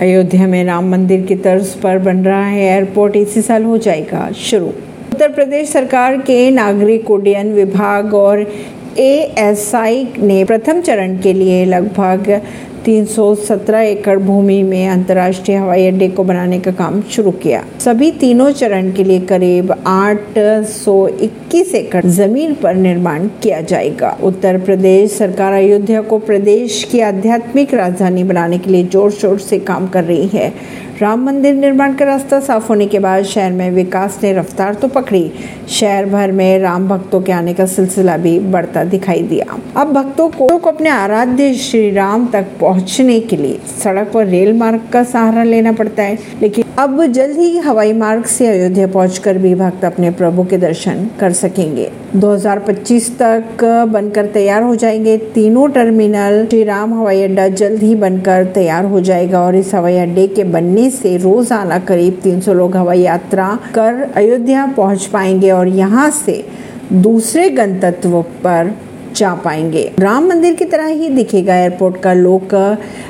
अयोध्या में राम मंदिर की तर्ज पर बन रहा है एयरपोर्ट इसी साल हो जाएगा शुरू। उत्तर प्रदेश सरकार के नागरिक उड्डयन विभाग और एएसआई ने प्रथम चरण के लिए लगभग 317 एकड़ भूमि में अंतर्राष्ट्रीय हवाई अड्डे को बनाने का काम शुरू किया। सभी तीनों चरण के लिए करीब 821 एकड़ ज़मीन पर निर्माण किया जाएगा। उत्तर प्रदेश सरकार अयोध्या को प्रदेश की आध्यात्मिक राजधानी बनाने के लिए ज़ोर शोर से काम कर रही है। राम मंदिर निर्माण का रास्ता साफ़ होने के बाद शहर में विकास ने रफ्तार तो पकड़ी। शहर भर में राम भक्तों के आने का सिलसिला भी बढ़ता दिखाई दिया। अब भक्तों को, को अपने आराध्य श्री राम तक पहुँचने के लिए सड़क और रेल मार्ग का सहारा लेना पड़ता है। लेकिन अब जल्द ही हवाई मार्ग से अयोध्या पहुंचकर भी भक्त अपने प्रभु के दर्शन कर सकेंगे। 2025 तक बनकर तैयार हो जाएँगे। तीनों टर्मिनल श्री राम हवाई अड्डा जल्द ही बनकर तैयार हो जाएगा और इस हवाई अड्डे के बनने से रोज़ाना करीब 300 लोग हवाई यात्रा कर अयोध्या पहुँच पाएँगे और यहाँ से दूसरे गंतव्य पर जा पाएँगे। राम मंदिर की तरह ही दिखेगा एयरपोर्ट का लोक।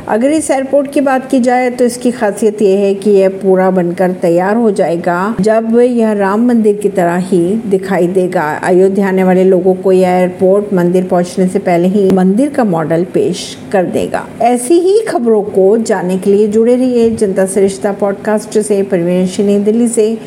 अगर इस एयरपोर्ट की बात की जाए तो इसकी खासियत यह है कि यह पूरा बनकर तैयार हो जाएगा। जब यह राम मंदिर की तरह ही दिखाई देगा। अयोध्या आने वाले लोगों को यह एयरपोर्ट मंदिर पहुँचने से पहले ही मंदिर का मॉडल पेश कर देगा। ऐसी ही खबरों को जानने के लिए जुड़े रहिए जनता सरिश्ता पॉडकास्ट से, परवीन दिल्ली से।